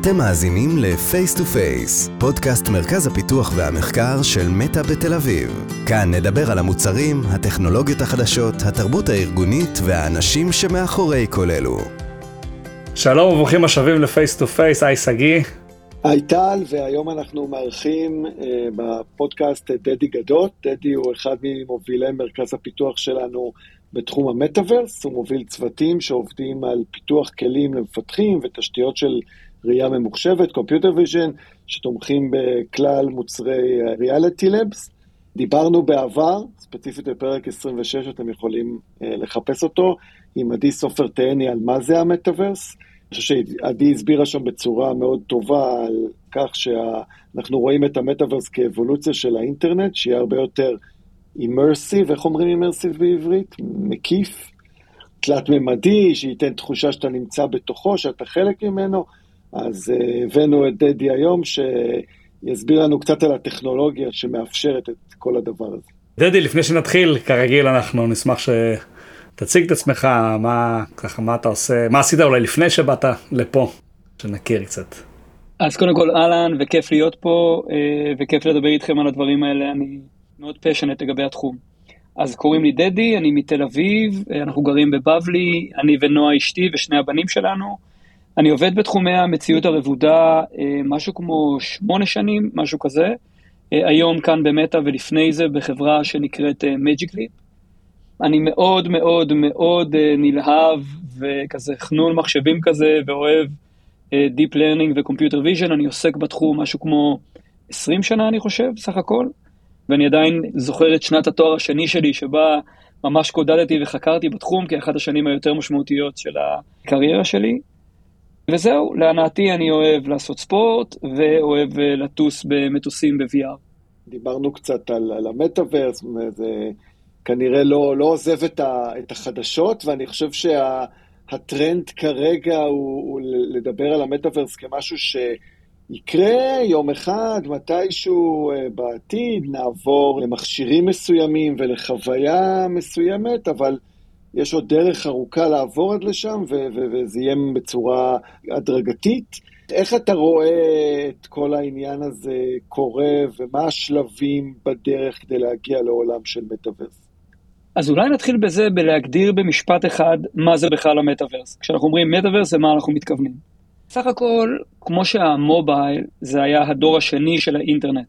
אתם מאזינים ל-Face to Face, פודקאסט מרכז הפיתוח והמחקר של מטא בתל אביב. כאן נדבר על המוצרים, הטכנולוגיות החדשות, התרבות הארגונית והאנשים שמאחורי כל אלו. שלום וברוכים השבים ל-Face to Face, היי שגיא. היי טל, והיום אנחנו מארחים uh, בפודקאסט את דדי גדות. דדי הוא אחד ממובילי מרכז הפיתוח שלנו בתחום המטאוורס, הוא מוביל צוותים שעובדים על פיתוח כלים למפתחים ותשתיות של ראייה ממוחשבת, Computer Vision, שתומכים בכלל מוצרי ריאליטי לבס. דיברנו בעבר, ספציפית בפרק 26, אתם יכולים uh, לחפש אותו, עם עדי סופר תהני על מה זה המטאוורס. אני חושב שעדי הסבירה שם בצורה מאוד טובה על כך שאנחנו רואים את המטאוורס כאבולוציה של האינטרנט, שיהיה הרבה יותר אימרסיב, איך אומרים אימרסיב בעברית? מקיף, תלת-ממדי, שייתן תחושה שאתה נמצא בתוכו, שאתה חלק ממנו. אז uh, הבאנו את דדי היום, שיסביר לנו קצת על הטכנולוגיה שמאפשרת את כל הדבר הזה. דדי, לפני שנתחיל, כרגיל אנחנו נשמח ש... תציג את עצמך, מה, ככה, מה אתה עושה, מה עשית אולי לפני שבאת לפה, שנכיר קצת. אז קודם כל, אהלן, וכיף להיות פה, אה, וכיף לדבר איתכם על הדברים האלה, אני מאוד passionate לגבי התחום. אז קוראים לי דדי, אני מתל אביב, אה, אנחנו גרים בבבלי, אני ונועה אשתי ושני הבנים שלנו. אני עובד בתחומי המציאות הרבודה אה, משהו כמו שמונה שנים, משהו כזה. היום כאן במטא ולפני זה בחברה שנקראת Magic Leap. אני מאוד מאוד מאוד נלהב וכזה חנון מחשבים כזה ואוהב Deep Learning ו-Computer Vision, אני עוסק בתחום משהו כמו 20 שנה אני חושב, סך הכל, ואני עדיין זוכר את שנת התואר השני שלי שבה ממש קודדתי וחקרתי בתחום כאחת השנים היותר משמעותיות של הקריירה שלי. וזהו, להנאתי אני אוהב לעשות ספורט ואוהב uh, לטוס במטוסים ב-VR. דיברנו קצת על, על המטאוורס, זה... כנראה לא, לא עוזב את, ה, את החדשות, ואני חושב שהטרנד שה, כרגע הוא לדבר על המטאוורס כמשהו שיקרה יום אחד, מתישהו אה, בעתיד, נעבור למכשירים מסוימים ולחוויה מסוימת, אבל יש עוד דרך ארוכה לעבור עד לשם, וזה יהיה בצורה הדרגתית. איך אתה רואה את כל העניין הזה קורה, ומה השלבים בדרך כדי להגיע לעולם של מטאוורס? אז אולי נתחיל בזה בלהגדיר במשפט אחד מה זה בכלל המטאוורס. כשאנחנו אומרים מטאוורס זה מה אנחנו מתכוונים. סך הכל, כמו שהמובייל זה היה הדור השני של האינטרנט,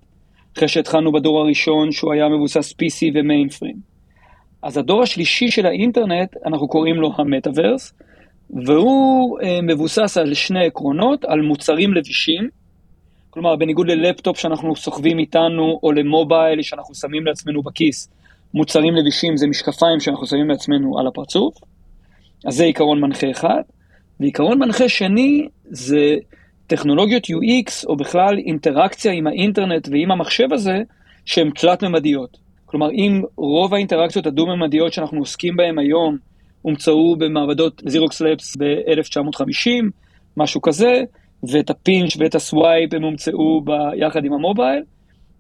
אחרי שהתחלנו בדור הראשון שהוא היה מבוסס PC ומיינפרים. אז הדור השלישי של האינטרנט, אנחנו קוראים לו המטאוורס, והוא אה, מבוסס על שני עקרונות, על מוצרים לבישים, כלומר בניגוד ללפטופ שאנחנו סוחבים איתנו, או למובייל שאנחנו שמים לעצמנו בכיס, מוצרים לבישים זה משקפיים שאנחנו שמים לעצמנו על הפרצוף, אז זה עיקרון מנחה אחד. ועיקרון מנחה שני זה טכנולוגיות UX, או בכלל אינטראקציה עם האינטרנט ועם המחשב הזה, שהן תלת-ממדיות. כלומר, אם רוב האינטראקציות הדו-ממדיות שאנחנו עוסקים בהן היום הומצאו במעבדות זירוקס labs ב-1950, משהו כזה, ואת ה pinch ואת ה swipe הם הומצאו ביחד עם ה mobile,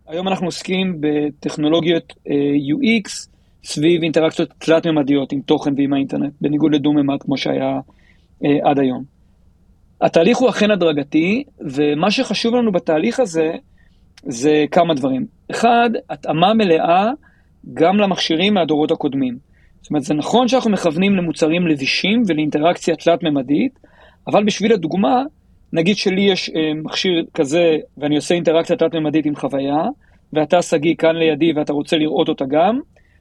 היום אנחנו עוסקים בטכנולוגיות אה, UX סביב אינטראקציות תלת-ממדיות עם תוכן ועם האינטרנט, בניגוד לדו-ממד כמו שהיה אה, עד היום. התהליך הוא אכן הדרגתי, ומה שחשוב לנו בתהליך הזה, זה כמה דברים. אחד, התאמה מלאה גם למכשירים מהדורות הקודמים. זאת אומרת, זה נכון שאנחנו מכוונים למוצרים לבישים ולאינטראקציה תלת-ממדית, אבל בשביל הדוגמה, נגיד שלי יש אה, מכשיר כזה ואני עושה אינטראקציה תלת-ממדית עם חוויה, ואתה שגיא כאן לידי ואתה רוצה לראות אותה גם,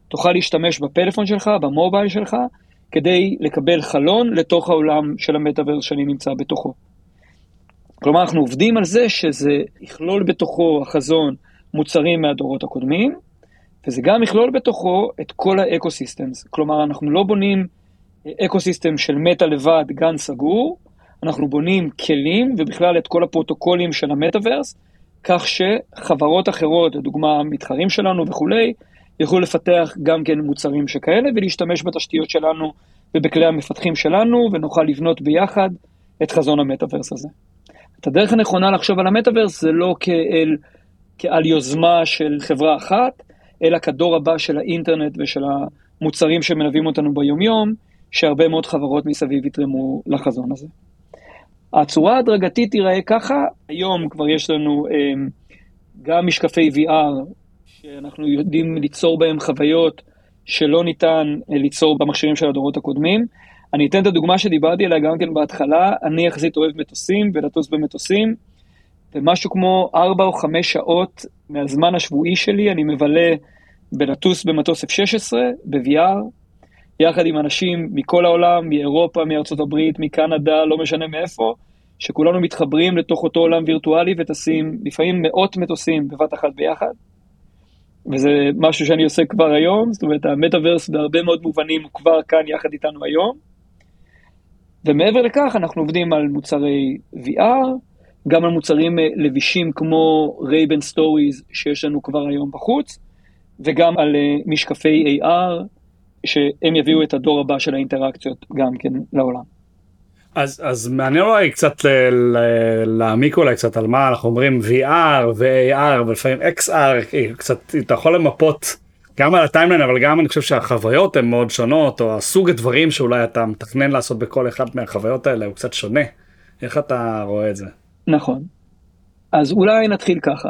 תוכל להשתמש בפלאפון שלך, במובייל שלך, כדי לקבל חלון לתוך העולם של המטאוורס שאני נמצא בתוכו. כלומר, אנחנו עובדים על זה שזה יכלול בתוכו החזון מוצרים מהדורות הקודמים, וזה גם יכלול בתוכו את כל ה ecosystems. כלומר, אנחנו לא בונים ecosystem של מטא לבד, גן סגור, אנחנו בונים כלים ובכלל את כל הפרוטוקולים של המטאוורס, כך שחברות אחרות, לדוגמה המתחרים שלנו וכולי, יוכלו לפתח גם כן מוצרים שכאלה ולהשתמש בתשתיות שלנו ובכלי המפתחים שלנו, ונוכל לבנות ביחד את חזון המטאוורס הזה. את הדרך הנכונה לחשוב על המטאוורס זה לא כאל, כעל יוזמה של חברה אחת, אלא כדור הבא של האינטרנט ושל המוצרים שמלווים אותנו ביומיום, שהרבה מאוד חברות מסביב יתרמו לחזון הזה. הצורה ההדרגתית תיראה ככה, היום כבר יש לנו um, גם משקפי VR, שאנחנו יודעים ליצור בהם חוויות שלא ניתן אה, ליצור במכשירים של הדורות הקודמים. אני אתן את הדוגמה שדיברתי עליה גם כן בהתחלה, אני יחסית אוהב מטוסים ולטוס במטוסים, ומשהו כמו 4 או 5 שעות מהזמן השבועי שלי אני מבלה בלטוס במטוס F-16, ב-VR, יחד עם אנשים מכל העולם, מאירופה, מארצות הברית, מקנדה, לא משנה מאיפה, שכולנו מתחברים לתוך אותו עולם וירטואלי וטסים לפעמים מאות מטוסים בבת אחת ביחד. וזה משהו שאני עושה כבר היום, זאת אומרת המטאוורס בהרבה מאוד מובנים הוא כבר כאן יחד איתנו היום. ומעבר לכך אנחנו עובדים על מוצרי VR, גם על מוצרים אה, לבישים כמו Ray-Ban Stories שיש לנו כבר היום בחוץ, וגם על אה, משקפי AR שהם יביאו את הדור הבא של האינטראקציות גם כן לעולם. אז, אז מעניין אולי קצת להעמיק אולי קצת על מה אנחנו אומרים VR ו-AR ולפעמים XR, קצת אתה יכול למפות גם על ה timeline אבל גם אני חושב שהחוויות הן מאוד שונות או הסוג הדברים שאולי אתה מתכנן לעשות בכל אחד מהחוויות האלה הוא קצת שונה. איך אתה רואה את זה? נכון. אז אולי נתחיל ככה.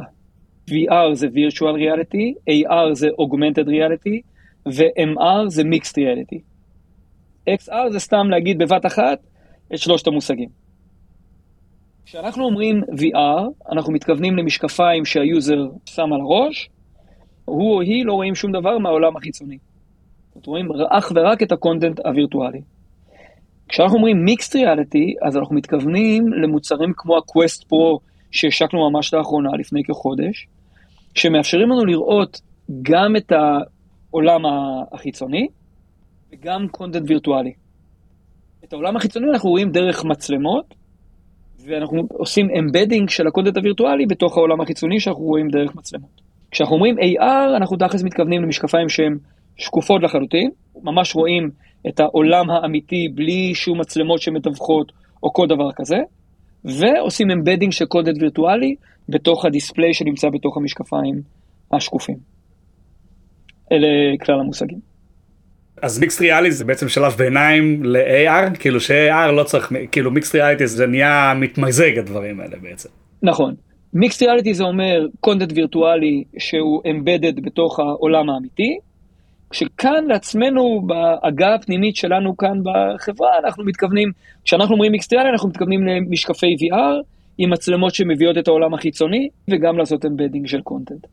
VR זה virtual reality, AR זה augmented reality ו-MR זה mixed reality. XR זה סתם להגיד בבת אחת את שלושת המושגים. כשאנחנו אומרים VR, אנחנו מתכוונים למשקפיים שה user שם על הראש, הוא או היא לא רואים שום דבר מהעולם החיצוני. זאת רואים אך ורק את ה content הווירטואלי. כשאנחנו אומרים mixed reality, אז אנחנו מתכוונים למוצרים כמו ה-Quest Pro שהשקנו ממש לאחרונה, לפני כחודש, שמאפשרים לנו לראות גם את העולם החיצוני וגם content וירטואלי. את העולם החיצוני אנחנו רואים דרך מצלמות, ואנחנו עושים embedding של ה content הווירטואלי בתוך העולם החיצוני שאנחנו רואים דרך מצלמות. כשאנחנו אומרים AR, אנחנו תכלס מתכוונים למשקפיים שהן שקופות לחלוטין, ממש רואים את העולם האמיתי בלי שום מצלמות שמתווכות או כל דבר כזה, ועושים embedding של content וירטואלי בתוך ה display שנמצא בתוך המשקפיים השקופים. אלה כלל המושגים. אז mixed reality זה בעצם שלב ביניים ל-AR, כאילו ש-AR לא צריך, כאילו mixed reality זה נהיה מתמזג הדברים האלה בעצם. נכון. mixed reality זה אומר content וירטואלי שהוא embedded בתוך העולם האמיתי, כשכאן לעצמנו בעגה הפנימית שלנו כאן בחברה אנחנו מתכוונים, כשאנחנו אומרים mixed reality אנחנו מתכוונים למשקפי VR עם מצלמות שמביאות את העולם החיצוני וגם לעשות אמבדינג של קונטנט.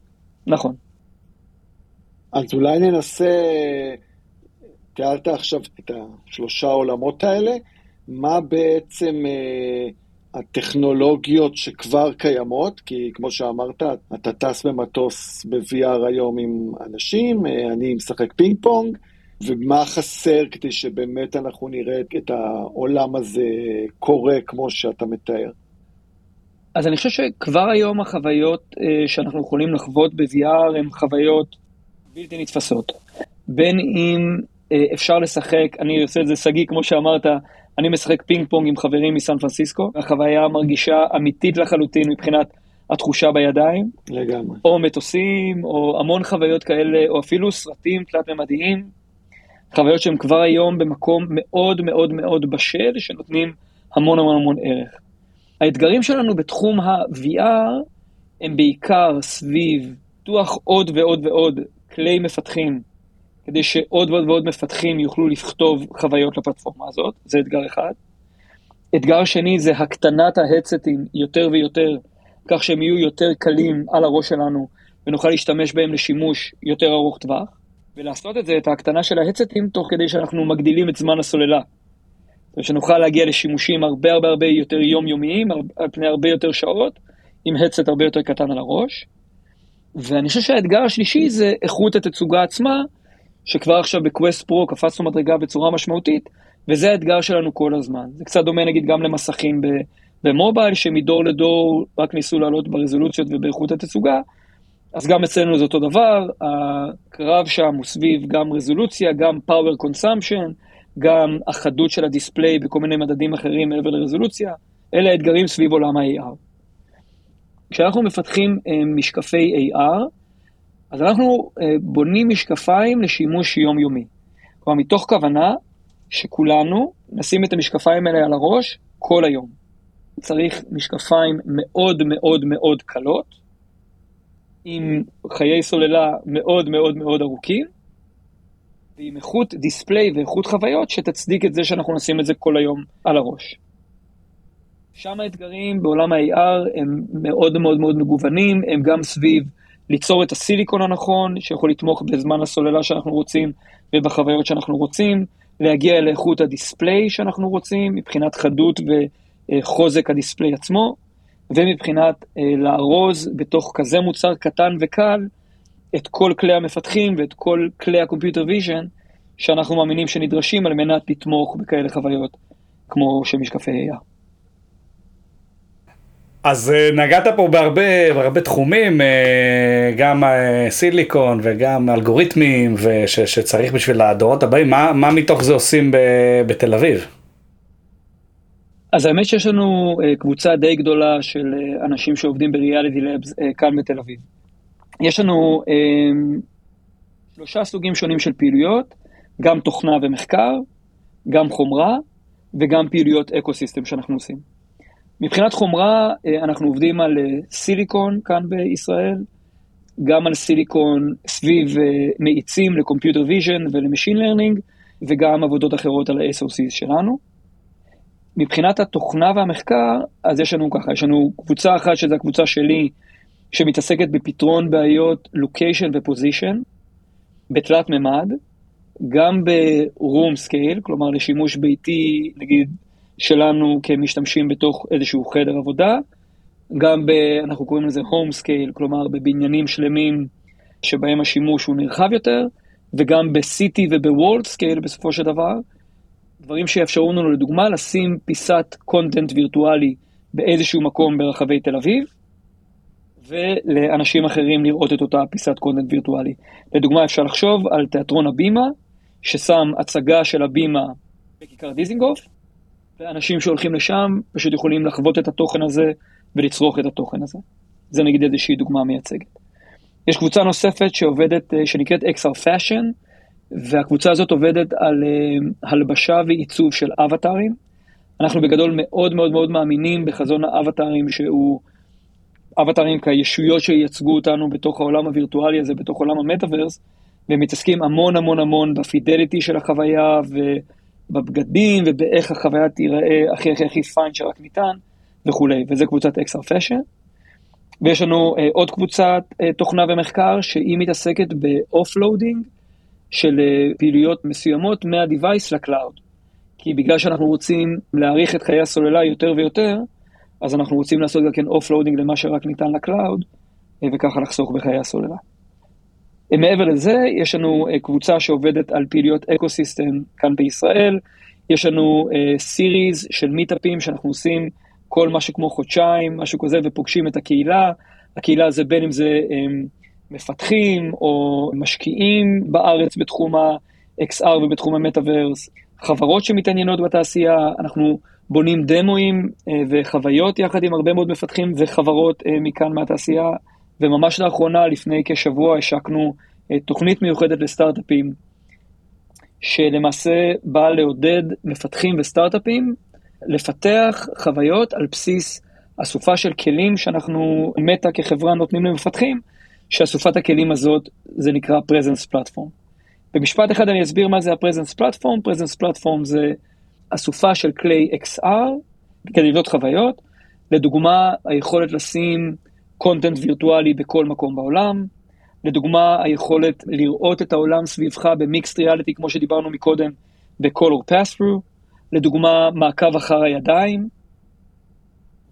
נכון. אז אולי ננסה תיארת עכשיו את השלושה עולמות האלה, מה בעצם אה, הטכנולוגיות שכבר קיימות, כי כמו שאמרת, אתה טס במטוס ב-VR היום עם אנשים, אה, אני משחק פינג פונג, ומה חסר כדי שבאמת אנחנו נראה את העולם הזה קורה כמו שאתה מתאר? אז אני חושב שכבר היום החוויות אה, שאנחנו יכולים לחוות ב-VR הן חוויות בלתי נתפסות. בין אם אה, אפשר לשחק, אני עושה את זה שגיא, כמו שאמרת, אני משחק פינג פונג עם חברים מסן פרנסיסקו, החוויה מרגישה אמיתית לחלוטין מבחינת התחושה בידיים. לגמרי. או מטוסים, או המון חוויות כאלה, או אפילו סרטים תלת-ממדיים. חוויות שהן כבר היום במקום מאוד מאוד מאוד בשל, שנותנים המון המון המון ערך. האתגרים שלנו בתחום ה-VR הם בעיקר סביב פיתוח עוד ועוד ועוד כלי מפתחים כדי שעוד ועוד ועוד מפתחים יוכלו לכתוב חוויות לפלטפורמה הזאת, זה אתגר אחד. אתגר שני זה הקטנת ההדסטים יותר ויותר, כך שהם יהיו יותר קלים על הראש שלנו, ונוכל להשתמש בהם לשימוש יותר ארוך טווח, ולעשות את זה, את ההקטנה של ההדסטים, תוך כדי שאנחנו מגדילים את זמן הסוללה. ושנוכל להגיע לשימושים הרבה הרבה הרבה יותר יומיומיים, על פני הרבה יותר שעות, עם הדסט הרבה יותר קטן על הראש. ואני חושב שהאתגר השלישי זה איכות התצוגה עצמה, שכבר עכשיו בקווסט פרו קפצנו מדרגה בצורה משמעותית, וזה האתגר שלנו כל הזמן. זה קצת דומה נגיד גם למסכים במובייל, שמדור לדור רק ניסו לעלות ברזולוציות ובאיכות התצוגה, אז גם אצלנו זה אותו דבר, הקרב שם הוא סביב גם רזולוציה, גם power consumption, גם החדות של הדיספליי בכל מיני מדדים אחרים מעבר לרזולוציה, אלה האתגרים סביב עולם ה-AR. כשאנחנו מפתחים אה, משקפי AR, אז אנחנו אה, בונים משקפיים לשימוש יומיומי. כלומר, מתוך כוונה שכולנו נשים את המשקפיים האלה על הראש כל היום. צריך משקפיים מאוד מאוד מאוד קלות, עם חיי סוללה מאוד מאוד מאוד ארוכים, ועם איכות דיספליי ואיכות חוויות שתצדיק את זה שאנחנו נשים את זה כל היום על הראש. שם האתגרים בעולם ה-AR הם מאוד מאוד מאוד מגוונים, הם גם סביב ליצור את הסיליקון הנכון, שיכול לתמוך בזמן הסוללה שאנחנו רוצים ובחוויות שאנחנו רוצים, להגיע לאיכות ה display שאנחנו רוצים, מבחינת חדות וחוזק ה display עצמו, ומבחינת אה, לארוז בתוך כזה מוצר קטן וקל את כל כלי המפתחים ואת כל כלי ה computer vision שאנחנו מאמינים שנדרשים על מנת לתמוך בכאלה חוויות כמו של משקפי AR. אז אה, נגעת פה בהרבה, בהרבה תחומים, אה, גם סיליקון וגם אלגוריתמים וש, שצריך בשביל הדורות הבאים, מה, מה מתוך זה עושים ב, בתל אביב? אז האמת שיש לנו קבוצה די גדולה של אנשים שעובדים בריאליטי לבס כאן בתל אביב. יש לנו אה, שלושה סוגים שונים של פעילויות, גם תוכנה ומחקר, גם חומרה וגם פעילויות ecosystem שאנחנו עושים. מבחינת חומרה, אה, אנחנו עובדים על אה, סיליקון כאן בישראל, גם על סיליקון סביב אה, מאיצים ל computer vision ול machine learning, וגם עבודות אחרות על ה-SOC שלנו. מבחינת התוכנה והמחקר, אז יש לנו ככה, יש לנו קבוצה אחת שזו הקבוצה שלי, שמתעסקת בפתרון בעיות location ו position בתלת מימד, גם ב-room scale, כלומר לשימוש ביתי, נגיד, שלנו כמשתמשים בתוך איזשהו חדר עבודה, גם ב... אנחנו קוראים לזה home scale, כלומר בבניינים שלמים שבהם השימוש הוא נרחב יותר, וגם ב-city וב-world scale בסופו של דבר, דברים שיאפשרו לנו לדוגמה לשים פיסת קונטנט וירטואלי באיזשהו מקום ברחבי תל אביב, ולאנשים אחרים לראות את אותה פיסת קונטנט וירטואלי. לדוגמה, אפשר לחשוב על תיאטרון הבימה, ששם הצגה של הבימה בכיכר דיזינגוף, ואנשים שהולכים לשם פשוט יכולים לחוות את התוכן הזה ולצרוך את התוכן הזה. זה נגיד איזושהי דוגמה מייצגת. יש קבוצה נוספת שעובדת, אה, שנקראת XR Fashion, והקבוצה הזאת עובדת על uh, הלבשה ועיצוב של אבטארים. אנחנו בגדול מאוד מאוד מאוד מאמינים בחזון האבטארים שהוא אבטרים כישויות שייצגו אותנו בתוך העולם הווירטואלי הזה, בתוך עולם המטאוורס, והם מתעסקים המון המון המון ב fidelity של החוויה ובבגדים ובאיך החוויה תיראה הכי הכי הכי fine שרק ניתן וכולי, וזה קבוצת XR Fashion. ויש לנו אה, עוד קבוצת אה, תוכנה ומחקר שהיא מתעסקת ב offloading של אה, פעילויות מסוימות מה-Device ל cloud. כי בגלל שאנחנו רוצים להאריך את חיי הסוללה יותר ויותר, אז אנחנו רוצים לעשות גם כן offloading למה שרק ניתן ל cloud, וככה לחסוך בחיי הסוללה. אה, מעבר לזה, יש לנו אה, קבוצה שעובדת על פעילויות ecosystem כאן בישראל, יש לנו series של meetupים שאנחנו עושים כל משהו כמו חודשיים, משהו כזה, ופוגשים את הקהילה. הקהילה זה בין אם זה מפתחים או משקיעים בארץ בתחום ה-XR ובתחום המטאוורס, חברות שמתעניינות בתעשייה, אנחנו בונים דמואים אה, וחוויות יחד עם הרבה מאוד מפתחים וחברות אה, מכאן מהתעשייה, וממש לאחרונה, לפני כשבוע, השקנו אה, תוכנית מיוחדת לסטארט-אפים, שלמעשה באה לעודד מפתחים וסטארט-אפים לפתח חוויות על בסיס אסופה של כלים שאנחנו, מטא כחברה, נותנים למפתחים, שאסופת הכלים הזאת זה נקרא presence platform. במשפט אחד אני אסביר מה זה ה-presence platform. presence platform זה אסופה של כלי XR כדי לבנות חוויות, לדוגמה היכולת לשים קונטנט וירטואלי בכל מקום בעולם, לדוגמה היכולת לראות את העולם סביבך במיקסט ריאליטי כמו שדיברנו מקודם ב-color pass-through, לדוגמה מעקב אחר הידיים,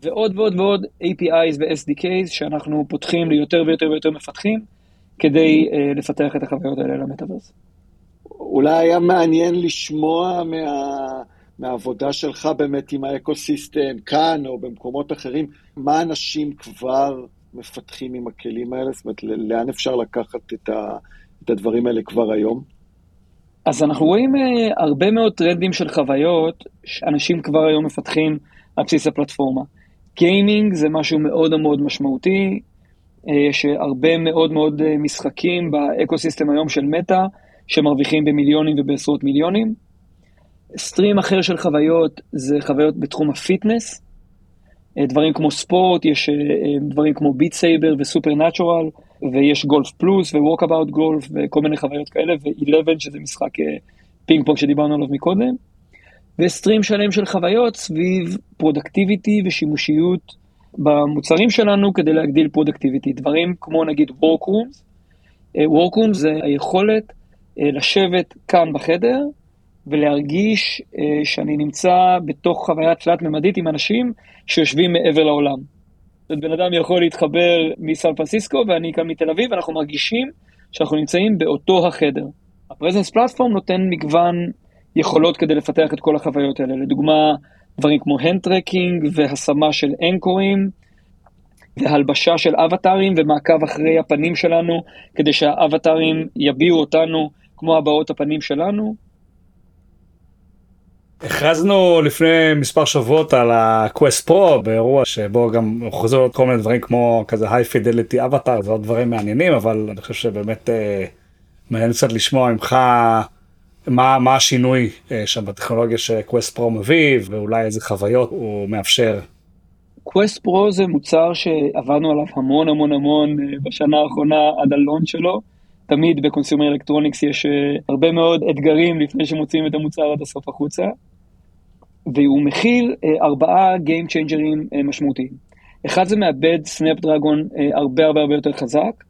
ועוד ועוד ועוד APIs ו-SDKs שאנחנו פותחים ליותר ויותר ויותר מפתחים כדי uh, לפתח את החוויות האלה למטאוורס. אולי היה מעניין לשמוע מה... מהעבודה שלך באמת עם ה ecosystem, כאן או במקומות אחרים, מה אנשים כבר מפתחים עם הכלים האלה? זאת אומרת, לאן אפשר לקחת את, ה, את הדברים האלה כבר היום? אז אנחנו רואים uh, הרבה מאוד טרנדים של חוויות שאנשים כבר היום מפתחים על בסיס הפלטפורמה. גיימינג זה משהו מאוד מאוד משמעותי, יש uh, הרבה מאוד מאוד uh, משחקים ב ecosystem היום של מטא, שמרוויחים במיליונים ובעשרות מיליונים. stream אחר של חוויות זה חוויות בתחום הפיטנס, דברים כמו ספורט, יש דברים כמו Beat Saber ו Supernatural, ויש Golf Plus וו Walkabout Golf וכל מיני חוויות כאלה, ו-11 שזה משחק פינג פונג שדיברנו עליו מקודם, ו stream שלם של חוויות סביב productivity ושימושיות במוצרים שלנו כדי להגדיל productivity. דברים כמו נגיד Workrooms, Workrooms זה היכולת לשבת כאן בחדר ולהרגיש שאני נמצא בתוך חוויה תלת-ממדית עם אנשים שיושבים מעבר לעולם. זאת בן אדם יכול להתחבר מסן פרנסיסקו ואני כאן מתל אביב, ואנחנו מרגישים שאנחנו נמצאים באותו החדר. ה Presence Platform נותן מגוון יכולות כדי לפתח את כל החוויות האלה. לדוגמה, דברים כמו hand tracking והשמה של anchorים, והלבשה של אבטארים ומעקב אחרי הפנים שלנו, כדי שהאבטארים יביעו אותנו כמו הבעות הפנים שלנו. הכרזנו לפני מספר שבועות על ה-Quest Pro באירוע שבו גם הוכרזו עוד כל מיני דברים כמו כזה high fidelity avatar ועוד דברים מעניינים אבל אני חושב שבאמת אה, מעניין קצת לשמוע ממך מה, מה השינוי אה, שם בטכנולוגיה ש-Quest Pro מביא ואולי איזה חוויות הוא מאפשר. Quest Pro זה מוצר שעבדנו עליו המון המון המון אה, בשנה האחרונה עד הלון שלו. תמיד ב consumer electronics יש אה, הרבה מאוד אתגרים לפני שמוציאים את המוצר עד הסוף החוצה. והוא מכיל אה, ארבעה Game Changerים אה, משמעותיים. אחד זה מעבד Snapdragon אה, הרבה הרבה הרבה יותר חזק,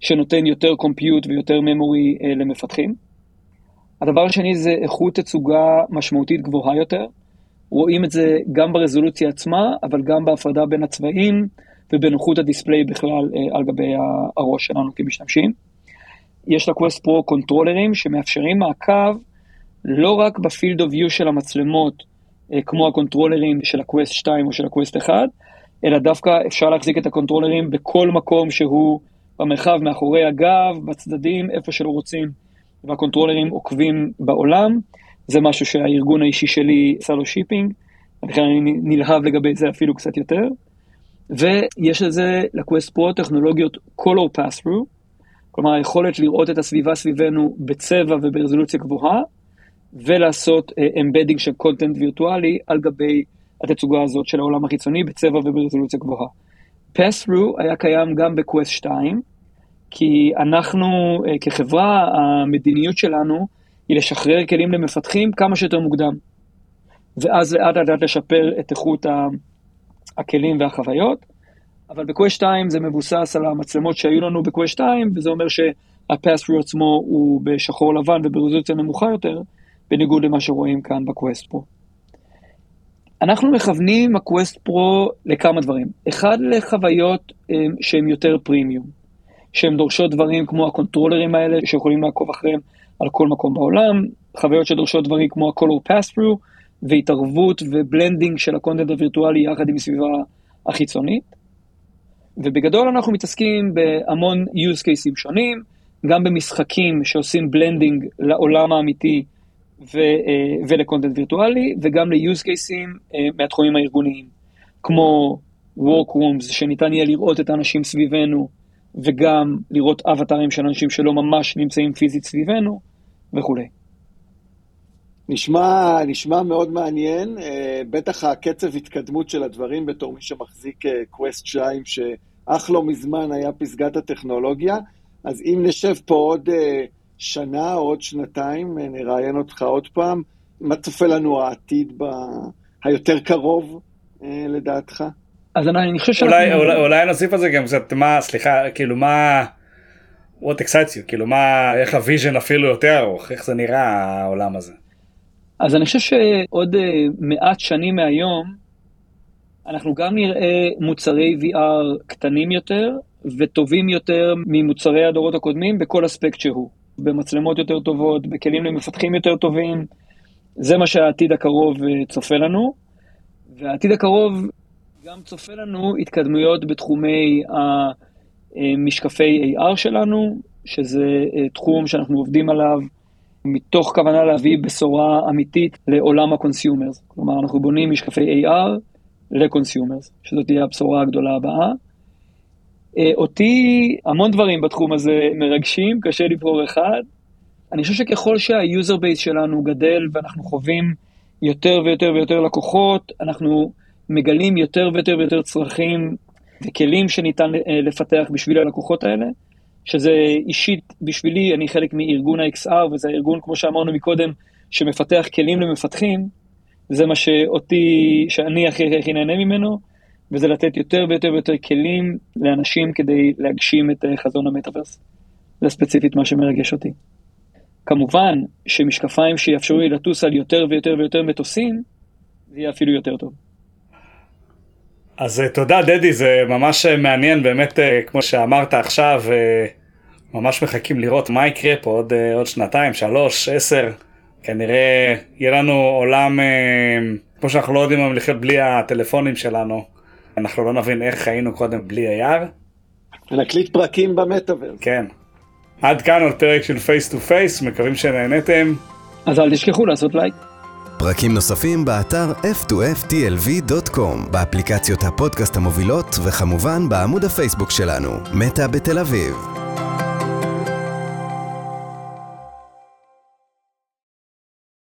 שנותן יותר compute ויותר memory למפתחים. הדבר השני זה איכות תצוגה משמעותית גבוהה יותר. רואים את זה גם ברזולוציה עצמה, אבל גם בהפרדה בין הצבעים ובנוחות ה display בכלל על גבי הראש שלנו כמשתמשים. יש ל Quest Pro controllerים שמאפשרים מעקב לא רק ב field of view של המצלמות אה, כמו ה controllerים של ה Quest 2 או של ה Quest 1, אלא דווקא אפשר להחזיק את ה controllerים בכל מקום שהוא במרחב, מאחורי הגב, בצדדים, איפה שרק רוצים, וה controllerים עוקבים בעולם. זה משהו שהארגון האישי שלי עשה לו shipping, לכן אני נלהב לגבי זה אפילו קצת יותר. ויש לזה, ל Quest Pro, טכנולוגיות color pass-through, כלומר היכולת לראות את הסביבה סביבנו בצבע וברזולוציה גבוהה, ולעשות embedding uh, של content וירטואלי על גבי התצוגה הזאת של העולם החיצוני בצבע וברזולוציה גבוהה. pass-through היה קיים גם ב Quest 2, כי אנחנו uh, כחברה, המדיניות שלנו היא לשחרר כלים למפתחים כמה שיותר מוקדם. ואז לאט לאט לשפר את איכות הכלים והחוויות. אבל ב Quest 2 זה מבוסס על המצלמות שהיו לנו ב Quest 2, וזה אומר שה-pass-through עצמו הוא בשחור לבן וברזולוציה נמוכה יותר, בניגוד למה שרואים כאן ב Quest Pro. אנחנו מכוונים ה Quest Pro לכמה דברים. אחד, לחוויות אה, שהן יותר פרימיום, שהן דורשות דברים כמו ה controllerים האלה, שיכולים לעקוב אחריהם על כל מקום בעולם, חוויות שדורשות דברים כמו ה-color pass-through, והתערבות ו blending של ה content הווירטואלי יחד עם הסביבה החיצונית. ובגדול אנחנו מתעסקים בהמון use cases שונים, גם במשחקים שעושים blending לעולם האמיתי ו, אה, ול content וירטואלי, וגם ל-use cases אה, מהתחומים הארגוניים, כמו Workrooms, שניתן יהיה לראות את האנשים סביבנו, וגם לראות אבטרים של אנשים שלא ממש נמצאים פיזית סביבנו, וכולי. נשמע, נשמע מאוד מעניין, אה, בטח הקצב התקדמות של הדברים בתור מי שמחזיק קווסט 2, שעד לא מזמן היה פסגת הטכנולוגיה, אז אם נשב פה עוד שנה או עוד שנתיים, אה, נראיין אותך עוד פעם. מה צופה לנו העתיד ב... היותר קרוב, אה, לדעתך? אז אני חושב ש... אולי, אולי, אולי נוסיף על זה גם קצת, מה, סליחה, כאילו מה... what excites you, כאילו מה, איך ה vision אפילו יותר ארוך, איך זה נראה העולם הזה. אז אני חושב שעוד אה, מעט שנים מהיום, אנחנו גם נראה מוצרי VR קטנים יותר וטובים יותר ממוצרי הדורות הקודמים בכל אספקט שהוא. במצלמות יותר טובות, בכלים למפתחים יותר טובים. זה מה שהעתיד הקרוב אה, צופה לנו. והעתיד הקרוב גם צופה לנו התקדמויות בתחומי המשקפי AR שלנו, שזה אה, תחום שאנחנו עובדים עליו מתוך כוונה להביא בשורה אמיתית לעולם ה consumers. כלומר, אנחנו בונים משקפי AR ל consumers, שזאת תהיה הבשורה הגדולה הבאה. אה, אותי המון דברים בתחום הזה מרגשים, קשה לבחור אחד. אני חושב שככל שה user base שלנו גדל ואנחנו חווים יותר ויותר ויותר לקוחות, אנחנו מגלים יותר ויותר ויותר צרכים וכלים שניתן אה, לפתח בשביל הלקוחות האלה, שזה אישית בשבילי, אני חלק מארגון ה-XR, וזה ארגון, כמו שאמרנו מקודם, שמפתח כלים למפתחים, זה מה שאותי, שאני הכי הכי נהנה ממנו, וזה לתת יותר ויותר ויותר כלים לאנשים כדי להגשים את אה, חזון המטאוורס. זה ספציפית מה שמרגש אותי. כמובן שמשקפיים שיאפשרו לי לטוס על יותר ויותר ויותר מטוסים, זה יהיה אפילו יותר טוב. אז אה, תודה דדי, זה ממש אה, מעניין, באמת, כמו שאמרת עכשיו, ממש מחכים לראות מה יקרה פה עוד, עוד שנתיים, שלוש, עשר. כנראה יהיה לנו עולם, כמו שאנחנו לא יודעים לחיות בלי הטלפונים שלנו, אנחנו לא נבין איך היינו קודם בלי AR. נקליט פרקים במטאוורס. כן. עד כאן עוד פרק של Face to Face, מקווים שנהנתם. אז אל תשכחו לעשות לייק. פרקים נוספים באתר f2ftlv.com, באפליקציות הפודקאסט המובילות וכמובן בעמוד הפייסבוק שלנו, מטא בתל אביב.